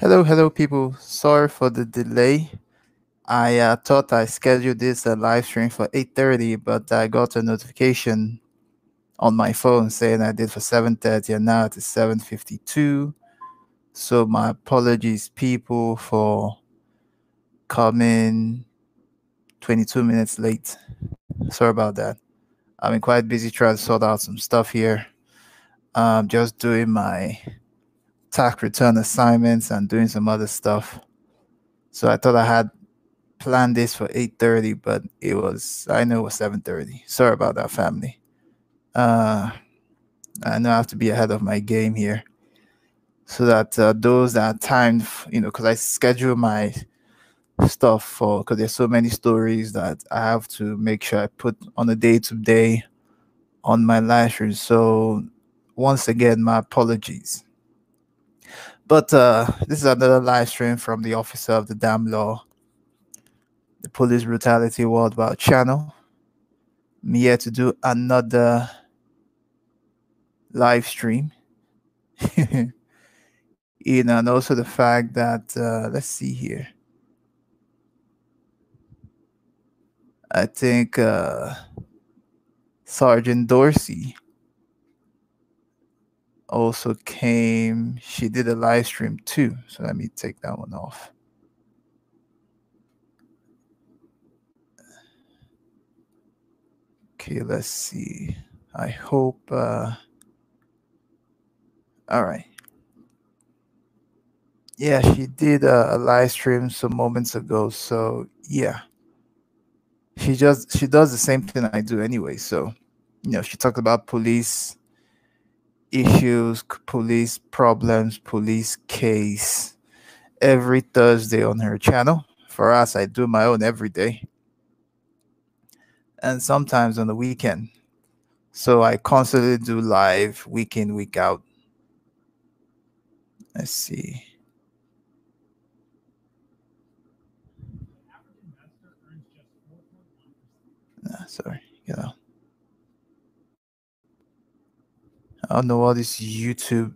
Hello, hello, people. Sorry for the delay. I uh, thought I scheduled this uh, live stream for 8:30, but I got a notification on my phone saying I did for 7:30, and now it is 7:52. So my apologies, people, for coming 22 minutes late. Sorry about that. I've been quite busy trying to sort out some stuff here. Um, just doing my tax return assignments and doing some other stuff. So I thought I had planned this for 8:30, but it was I know it was 7:30. Sorry about that, family. Uh, I know I have to be ahead of my game here, so that uh, those that are timed, you know, because I schedule my stuff for because there's so many stories that I have to make sure I put on a day to day on my live stream. So once again, my apologies. But uh, this is another live stream from the Officer of the Damn Law, the Police Brutality Worldwide channel. I'm here to do another live stream. you know, and also the fact that, uh, let's see here. I think uh, Sergeant Dorsey also came. She did a live stream too. So let me take that one off. Okay, let's see. I hope. Uh, all right. Yeah, she did a, a live stream some moments ago. So yeah, she just she does the same thing I do anyway. So you know, she talked about police issues, police problems, police case every Thursday on her channel. For us, I do my own every day and sometimes on the weekend. So I constantly do live week in, week out. Let's see. Nah, sorry, you know. I don't know all these YouTube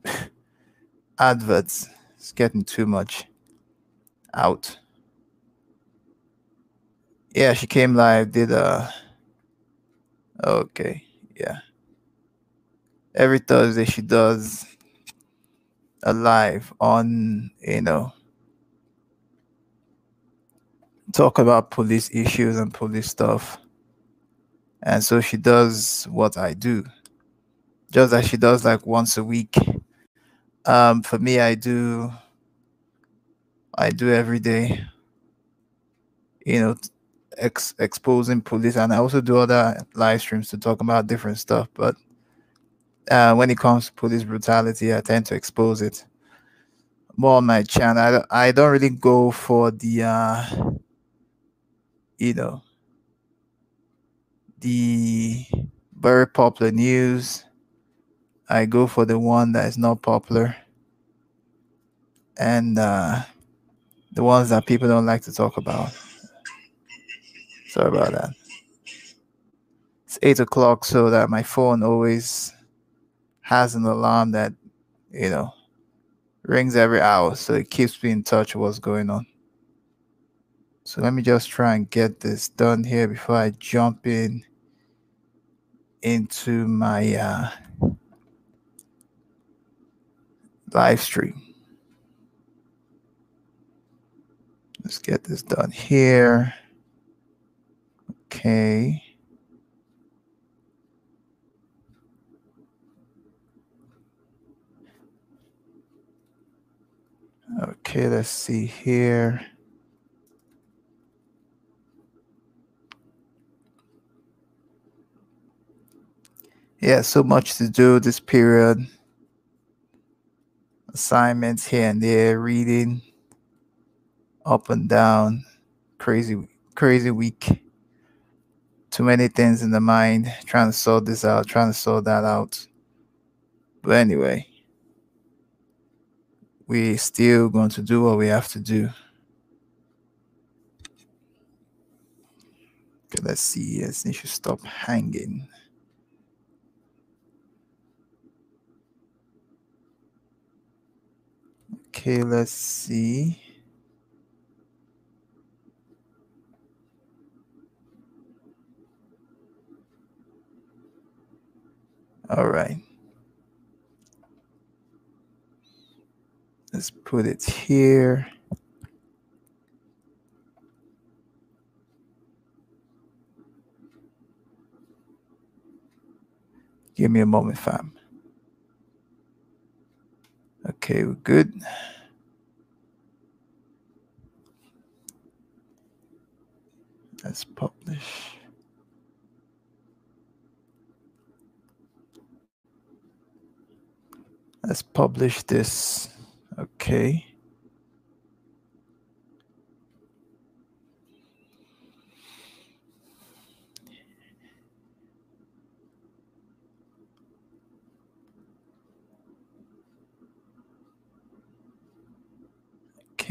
adverts. It's getting too much out. Yeah, she came live, did a okay, yeah. Every Thursday she does a live on, you know, talk about police issues and police stuff. And so she does what I do just as she does like once a week. Um, for me, I do, I do every day. You know, ex- exposing police, and I also do other live streams to talk about different stuff. But uh, when it comes to police brutality, I tend to expose it more on my channel. I, I don't really go for the, uh, you know, the very popular news I go for the one that is not popular and uh, the ones that people don't like to talk about. Sorry about that. It's eight o'clock, so that my phone always has an alarm that you know rings every hour, so it keeps me in touch with what's going on. So let me just try and get this done here before I jump in into my uh, live stream. Let's get this done here. Okay. Okay, let's see here. Yeah, so much to do this period. Assignments here and there, reading up and down. Crazy, crazy week. Too many things in the mind, trying to sort this out, trying to sort that out. But anyway, we're still going to do what we have to do. Okay, let's see. Yes, it should stop hanging. Okay, let's see. All right. Let's put it here. Give me a moment, fam. Okay, we're good. Let's publish. Let's publish this. Okay.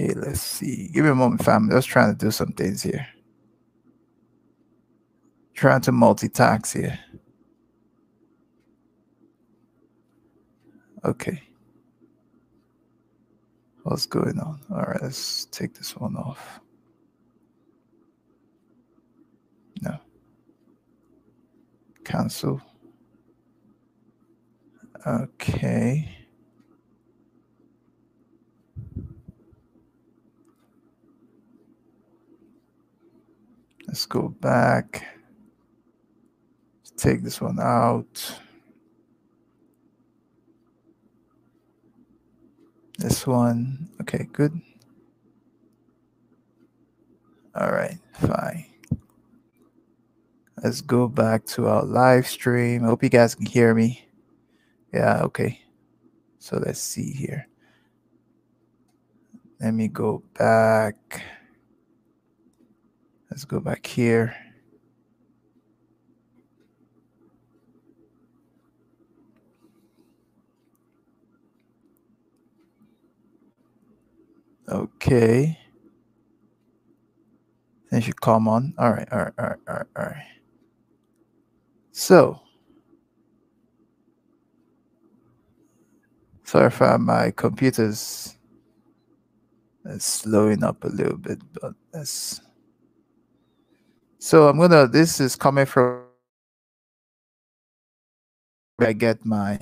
Okay, let's see. Give me a moment, fam. Just trying to do some things here. Trying to multitask here. Okay. What's going on? All right, let's take this one off. No. Cancel. Okay. Let's go back. Let's take this one out. This one. Okay, good. All right, fine. Let's go back to our live stream. I hope you guys can hear me. Yeah, okay. So let's see here. Let me go back. Let's go back here. Okay. Then should come on. All right, all right, all right, all right, all right. So, sorry for my computers it's slowing up a little bit, but that's so I'm gonna this is coming from where I get my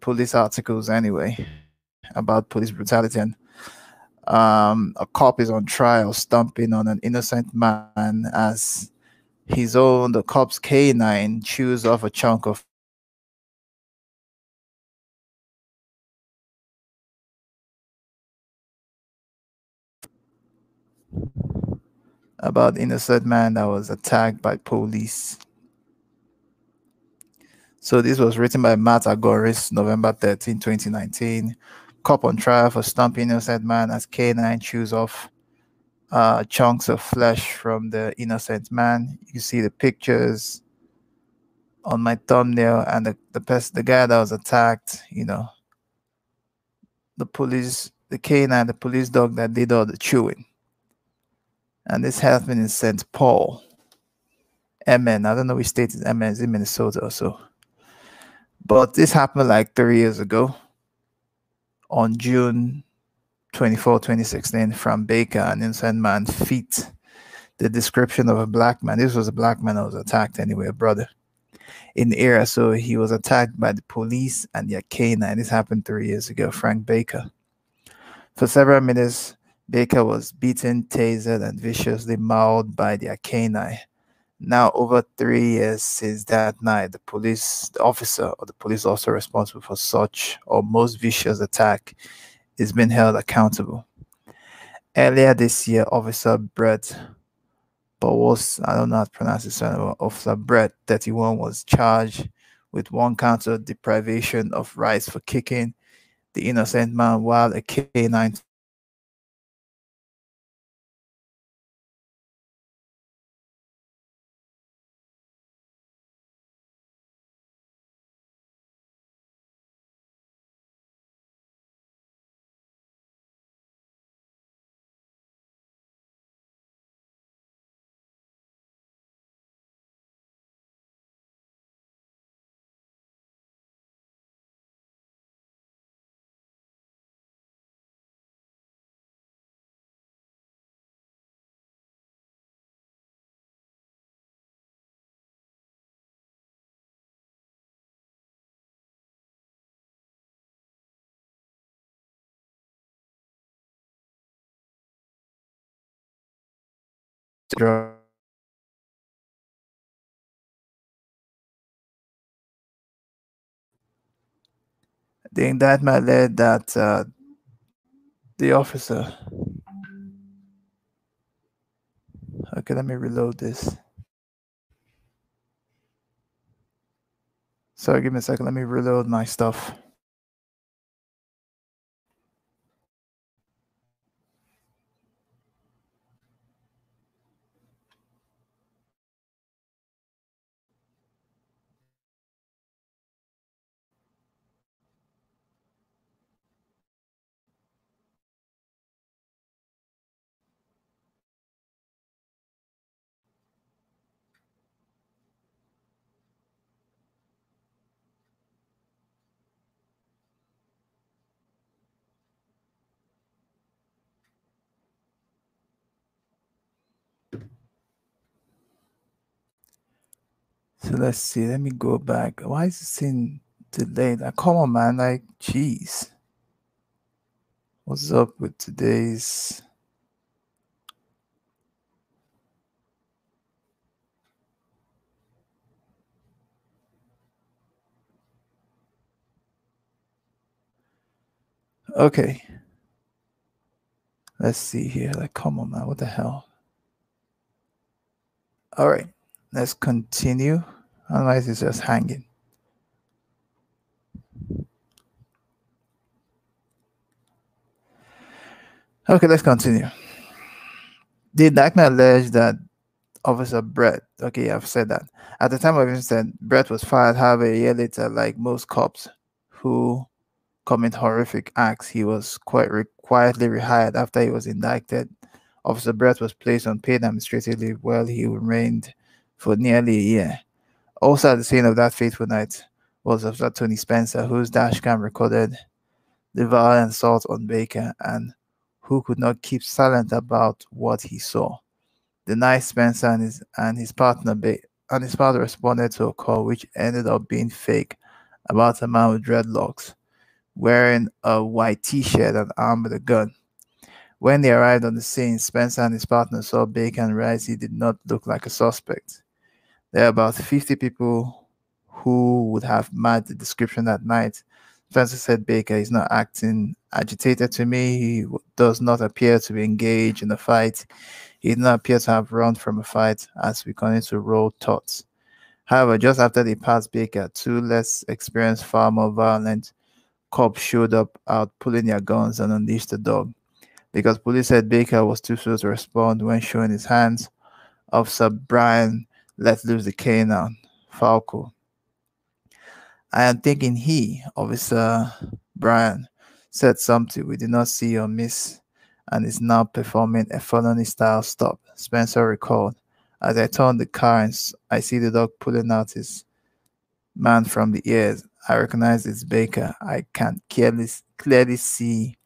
police articles anyway about police brutality and um, a cop is on trial stomping on an innocent man as his own the cop's canine chews off a chunk of about innocent man that was attacked by police. So this was written by Matt Agoris, November 13, 2019. Cop on trial for stomping innocent man as K9 chews off uh, chunks of flesh from the innocent man. You see the pictures on my thumbnail and the the, the guy that was attacked, you know, the police, the canine, the police dog that did all the chewing. And this happened in St. Paul. MN. I don't know which state is is in Minnesota or so. But this happened like three years ago on June 24, 2016, from Baker, an innocent man feet the description of a black man. This was a black man that was attacked anyway, a brother. in the area. So he was attacked by the police and their canine. This happened three years ago, Frank Baker. For several minutes, Baker was beaten, tasered, and viciously mauled by their canine. Now, over three years since that night, the police the officer or the police officer responsible for such or most vicious attack is being held accountable. Earlier this year, Officer Brett Bowles, I don't know how to pronounce his name, Officer Brett 31 was charged with one count of deprivation of rights for kicking the innocent man while a K9 draw the indictment led that uh, the officer. Okay let me reload this. Sorry give me a second. Let me reload my stuff So let's see. Let me go back. Why is this thing delayed? Like, come on, man. Like, jeez. What's up with today's? Okay. Let's see here. Like, come on, man. What the hell? All right. Let's continue. Otherwise, it's just hanging. Okay, let's continue. The indictment alleged that Officer Brett, okay, I've said that. At the time of incident, Brett was fired. However, a year later, like most cops who commit horrific acts, he was quite re- quietly rehired after he was indicted. Officer Brett was placed on paid administrative leave while he remained for nearly a year. Also at the scene of that fateful night was Officer Tony Spencer, whose dashcam recorded the violent assault on Baker and who could not keep silent about what he saw. The night Spencer and his and his partner ba- and his partner responded to a call which ended up being fake about a man with dreadlocks wearing a white t-shirt and armed with a gun. When they arrived on the scene, Spencer and his partner saw Baker and realized he did not look like a suspect. There are about 50 people who would have matched the description that night. Francis said Baker is not acting agitated to me. He does not appear to be engaged in a fight. He did not appear to have run from a fight as we continue to roll thoughts. However, just after they passed Baker, two less experienced, far more violent cops showed up out pulling their guns and unleashed the dog. Because police said Baker was too slow to respond when showing his hands, Officer Brian let loose the canine, Falco. I am thinking he, Officer Brian, said something we did not see or miss and is now performing a felony style stop, Spencer recalled. As I turn the car and I see the dog pulling out his man from the ears, I recognize it's Baker. I can clearly, clearly see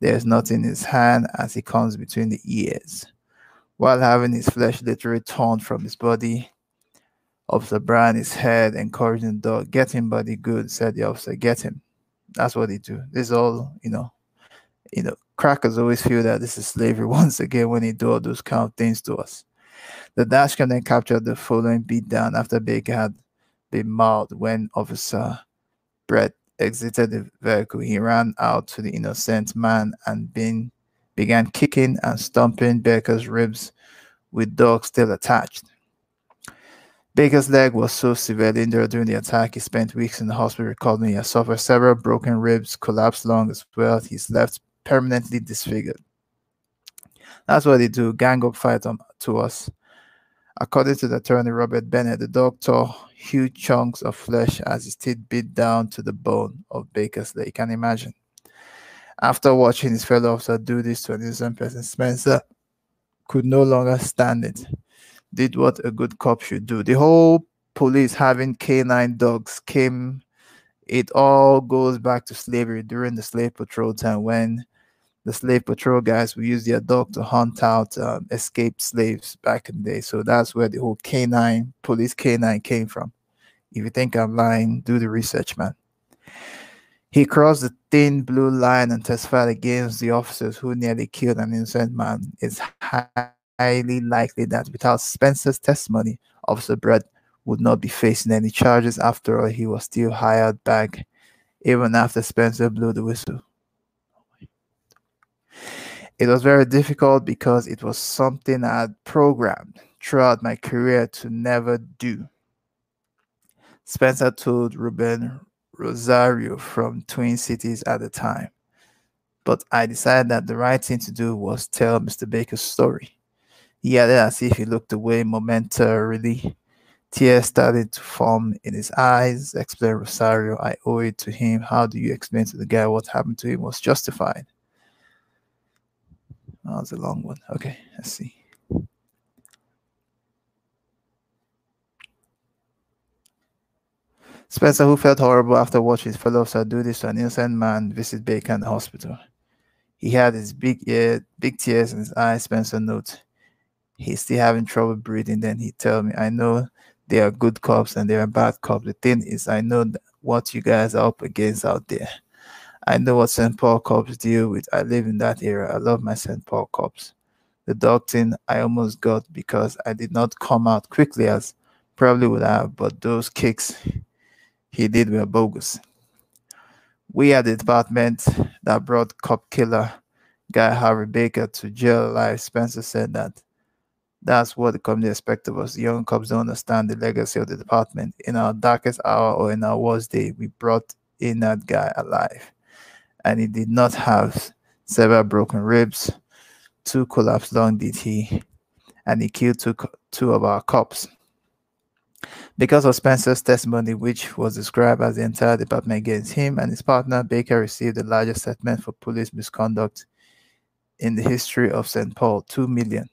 there's nothing in his hand as he comes between the ears while having his flesh literally torn from his body. Officer Brian his head, encouraging the dog, get him, buddy, good, said the officer, get him. That's what they do. This is all, you know, you know, crackers always feel that this is slavery once again when they do all those kind of things to us. The dashcam then captured the following beatdown after Baker had been mauled when Officer Brett exited the vehicle. He ran out to the innocent man and been, began kicking and stomping Baker's ribs with dogs still attached. Baker's leg was so severely injured during the attack, he spent weeks in the hospital recovering. He suffered several broken ribs, collapsed lung as well. He's left permanently disfigured. That's what they do, gang up fight on, to us. According to the attorney Robert Bennett, the dog tore huge chunks of flesh as his teeth bit down to the bone of Baker's leg. You can imagine. After watching his fellow officer do this to an innocent person, Spencer could no longer stand it. Did what a good cop should do. The whole police having canine dogs came, it all goes back to slavery during the slave patrol time when the slave patrol guys would use their dog to hunt out um, escaped slaves back in the day. So that's where the whole canine, police canine came from. If you think I'm lying, do the research, man. He crossed the thin blue line and testified against the officers who nearly killed an innocent man. It's highly likely that without Spencer's testimony, Officer Brett would not be facing any charges. After all, he was still hired back even after Spencer blew the whistle. It was very difficult because it was something I had programmed throughout my career to never do. Spencer told Ruben Rosario from Twin Cities at the time. But I decided that the right thing to do was tell Mr. Baker's story. He added as if he looked away momentarily. Tears started to form in his eyes. Explained Rosario, I owe it to him. How do you explain to the guy what happened to him was justified? Oh, it's a long one. Okay, let's see. Spencer, who felt horrible after watching his fellow do this to an innocent man, visit the hospital. He had his big ear, big tears in his eyes. Spencer notes he's still having trouble breathing. Then he tell me, I know they are good cops and they are bad cops. The thing is, I know what you guys are up against out there. I know what St. Paul cops deal with. I live in that area. I love my St. Paul cops. The dog thing I almost got because I did not come out quickly as probably would have, but those kicks he did were bogus. We at the department that brought cop killer guy Harry Baker to jail alive, Spencer said that that's what the company expects of us. Young cops don't understand the legacy of the department. In our darkest hour or in our worst day, we brought in that guy alive and he did not have several broken ribs. Two collapsed lung did he, and he killed two, two of our cops. Because of Spencer's testimony, which was described as the entire department against him and his partner, Baker received the largest settlement for police misconduct in the history of St. Paul, two million.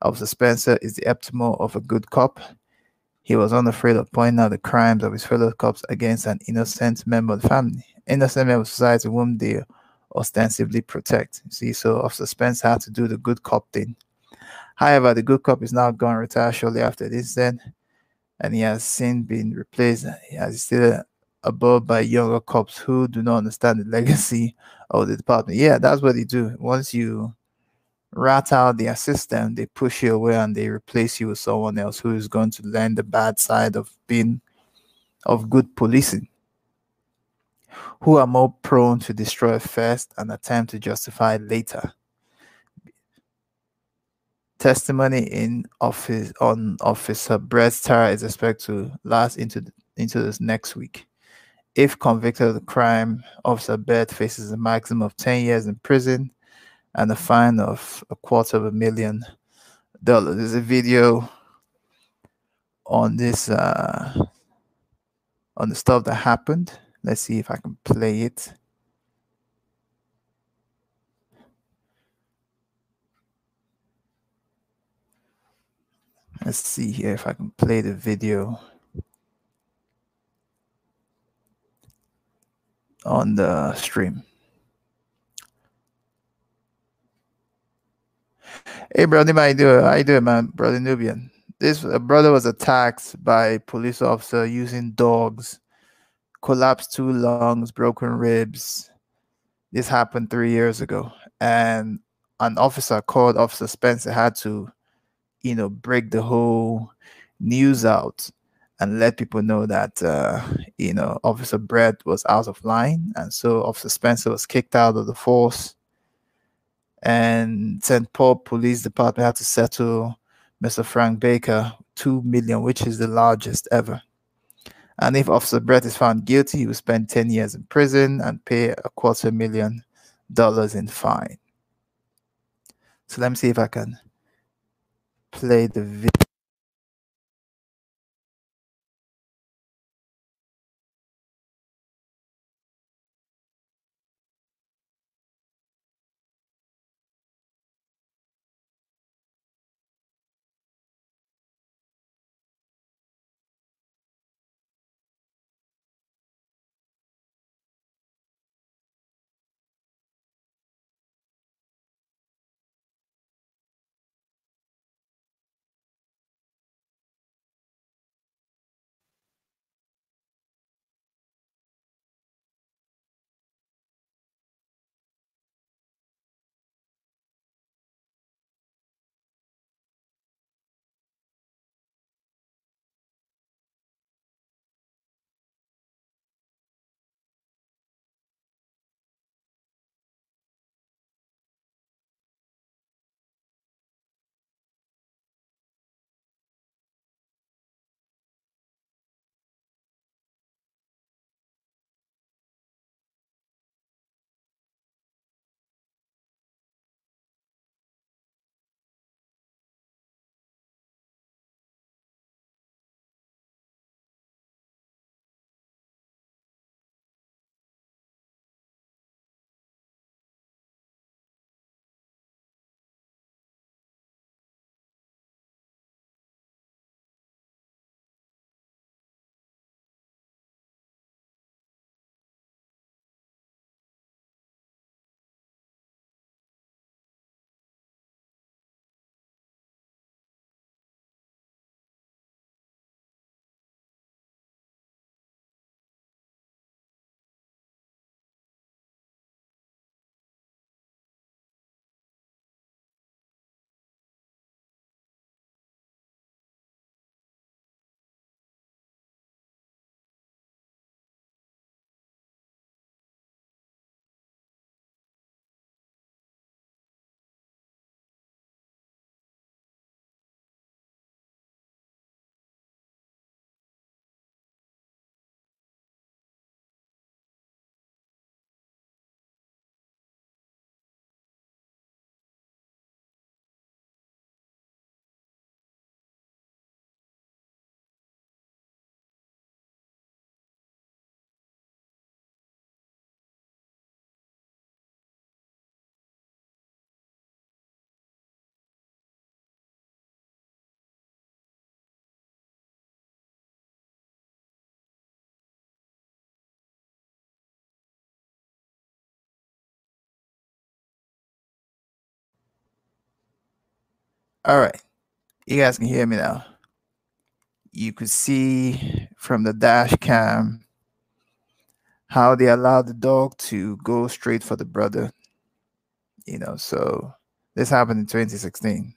Officer Spencer is the epitome of a good cop. He was unafraid of pointing out the crimes of his fellow cops against an innocent member of the family innocent member of society whom they ostensibly protect. See, so Officer Spencer had to do the good cop thing. However, the good cop is now gone retired shortly after this then, and he has since been replaced. He has still above by younger cops who do not understand the legacy of the department. Yeah, that's what they do. Once you rat out their system, they push you away and they replace you with someone else who is going to learn the bad side of being of good policing who are more prone to destroy first and attempt to justify later. Testimony in office on Officer Brett Starr is expected to last into into this next week. If convicted of the crime, Officer Brett faces a maximum of 10 years in prison and a fine of a quarter of a million dollars. There's a video on this uh, on the stuff that happened Let's see if I can play it. Let's see here if I can play the video on the stream. Hey, brother, how you doing? How you doing, man? Brother Nubian. this a brother was attacked by a police officer using dogs, collapsed two lungs, broken ribs. This happened three years ago, and an officer called Officer Spencer had to, you know, break the whole news out and let people know that uh, you know Officer Brett was out of line, and so Officer Spencer was kicked out of the force. And St. Paul Police Department had to settle Mr. Frank Baker two million, which is the largest ever. And if Officer Brett is found guilty, he will spend 10 years in prison and pay a quarter million dollars in fine. So let me see if I can play the video. All right. You guys can hear me now. You could see from the dash cam how they allowed the dog to go straight for the brother. You know, so this happened in 2016.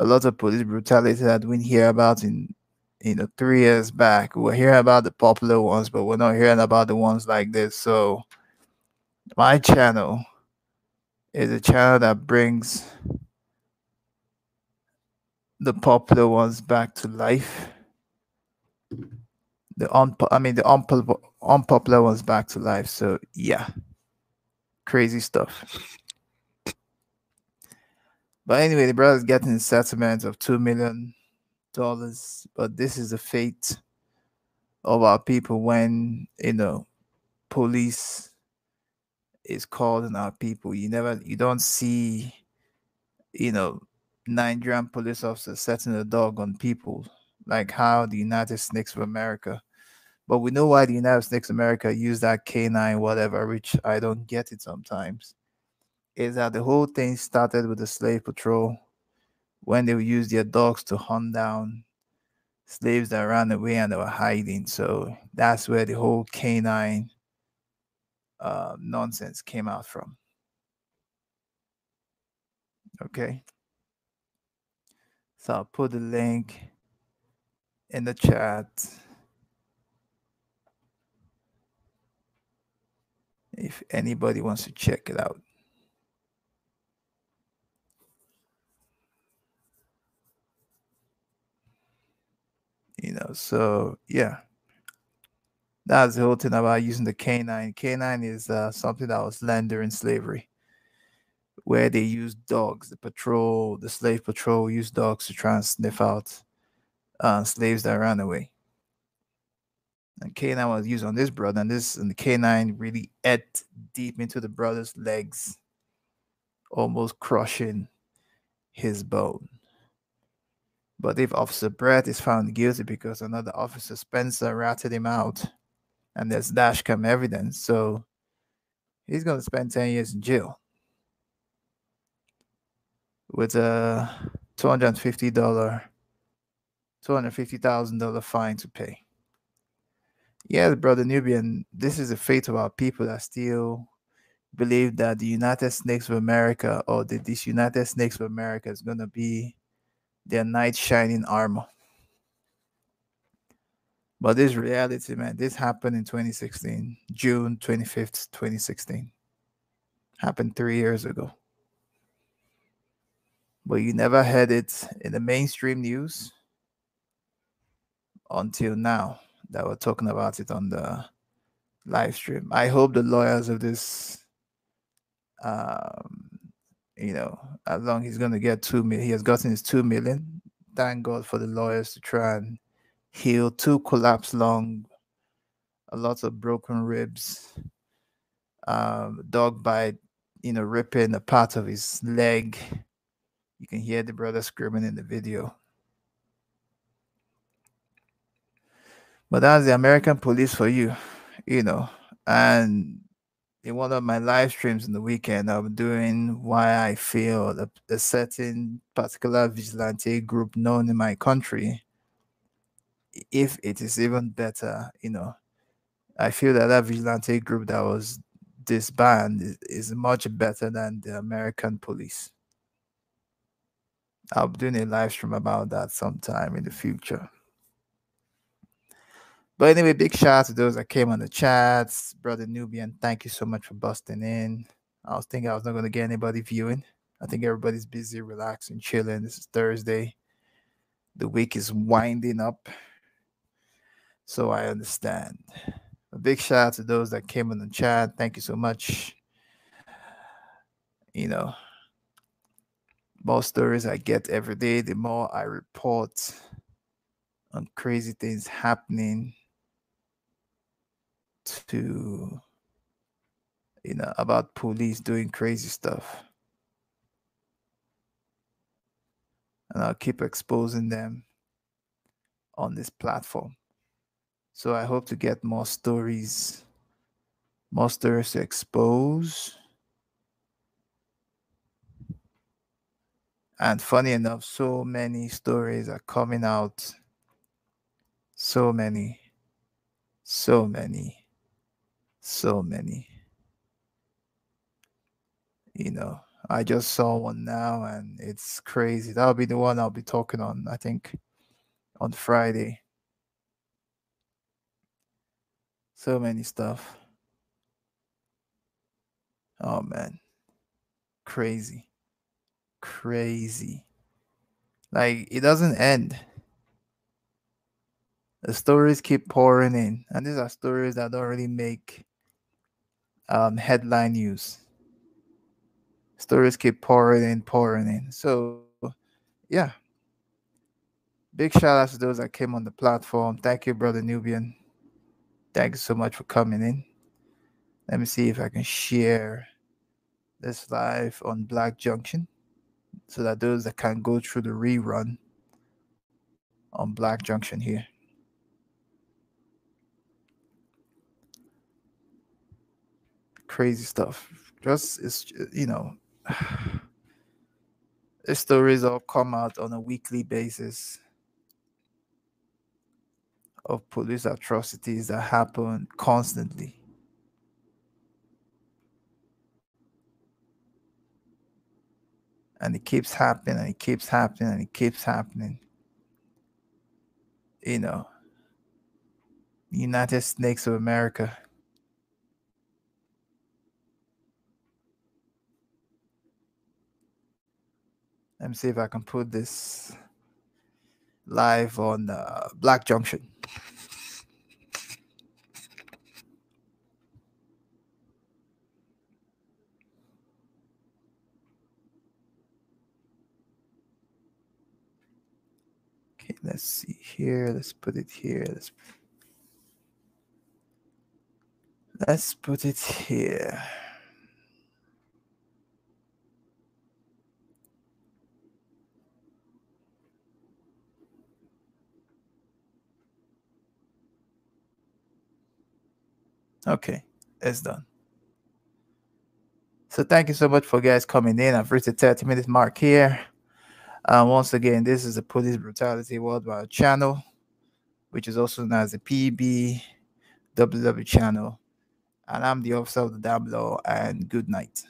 A lot of police brutality that we hear about in you know three years back. We're hearing about the popular ones, but we're not hearing about the ones like this. So my channel is a channel that brings the popular ones back to life. The unpo- I mean the unpopular unpopular ones back to life. So yeah, crazy stuff. But anyway, the brother's getting a settlement of two million dollars. But this is the fate of our people when you know police is calling our people. You never you don't see you know Nigerian police officers setting a dog on people, like how the United Snakes of America. But we know why the United Snakes of America use that canine, whatever, which I don't get it sometimes. Is that the whole thing started with the slave patrol when they would use their dogs to hunt down slaves that ran away and they were hiding. So that's where the whole canine uh, nonsense came out from. Okay. So I'll put the link in the chat. If anybody wants to check it out. You know, so yeah. That's the whole thing about using the canine. Canine is uh, something that was learned during slavery, where they used dogs. The patrol, the slave patrol, used dogs to try and sniff out uh, slaves that ran away. And canine was used on this brother, and this and the canine really ate deep into the brother's legs, almost crushing his bone. But if Officer Brett is found guilty because another officer, Spencer, ratted him out, and there's dashcam evidence, so he's going to spend 10 years in jail with a $250, $250,000 fine to pay. Yes, brother Nubian, this is the fate of our people that still believe that the United Snakes of America or the Disunited Snakes of America is going to be their knight shining armor. But this reality, man, this happened in 2016, June 25th, 2016. Happened three years ago. But you never heard it in the mainstream news until now that we're talking about it on the live stream. I hope the lawyers of this um, you know, as long he's going to get two million, he has gotten his two million. Thank God for the lawyers to try and heal two collapsed lung, a lot of broken ribs, um, dog bite, you know, ripping a part of his leg. You can hear the brother screaming in the video. But that's the American police for you, you know, and in one of my live streams in the weekend, I'm doing why I feel a, a certain particular vigilante group known in my country, if it is even better, you know, I feel that that vigilante group that was disbanded is, is much better than the American police. I'll be doing a live stream about that sometime in the future. But anyway, big shout out to those that came on the chats. Brother Nubian, thank you so much for busting in. I was thinking I was not going to get anybody viewing. I think everybody's busy, relaxing, chilling. This is Thursday. The week is winding up. So I understand. A big shout out to those that came on the chat. Thank you so much. You know, more stories I get every day, the more I report on crazy things happening to you know about police doing crazy stuff. And i'll keep exposing them on this platform. So i hope to get more stories more stories to expose and funny enough so many stories are coming out so many so many so many. You know, I just saw one now and it's crazy. That'll be the one I'll be talking on, I think, on Friday. So many stuff. Oh man. Crazy. Crazy. Like it doesn't end. The stories keep pouring in. And these are stories that don't really make um, headline news. Stories keep pouring in, pouring in. So, yeah. Big shout out to those that came on the platform. Thank you, brother Nubian. Thank you so much for coming in. Let me see if I can share this live on Black Junction so that those that can go through the rerun on Black Junction here. crazy stuff. Just it's you know, the stories all come out on a weekly basis of police atrocities that happen constantly. And it keeps happening and it keeps happening and it keeps happening. You know, United Snakes of America. Let me see if I can put this live on uh, Black Junction. Let's see here. Let's put it here. Let's let's put it here. Okay, it's done. So thank you so much for guys coming in. I've reached the 30 minute mark here. Uh, once again, this is the Police Brutality Worldwide channel, which is also known as the PBWW channel. And I'm the officer of the law, and good night.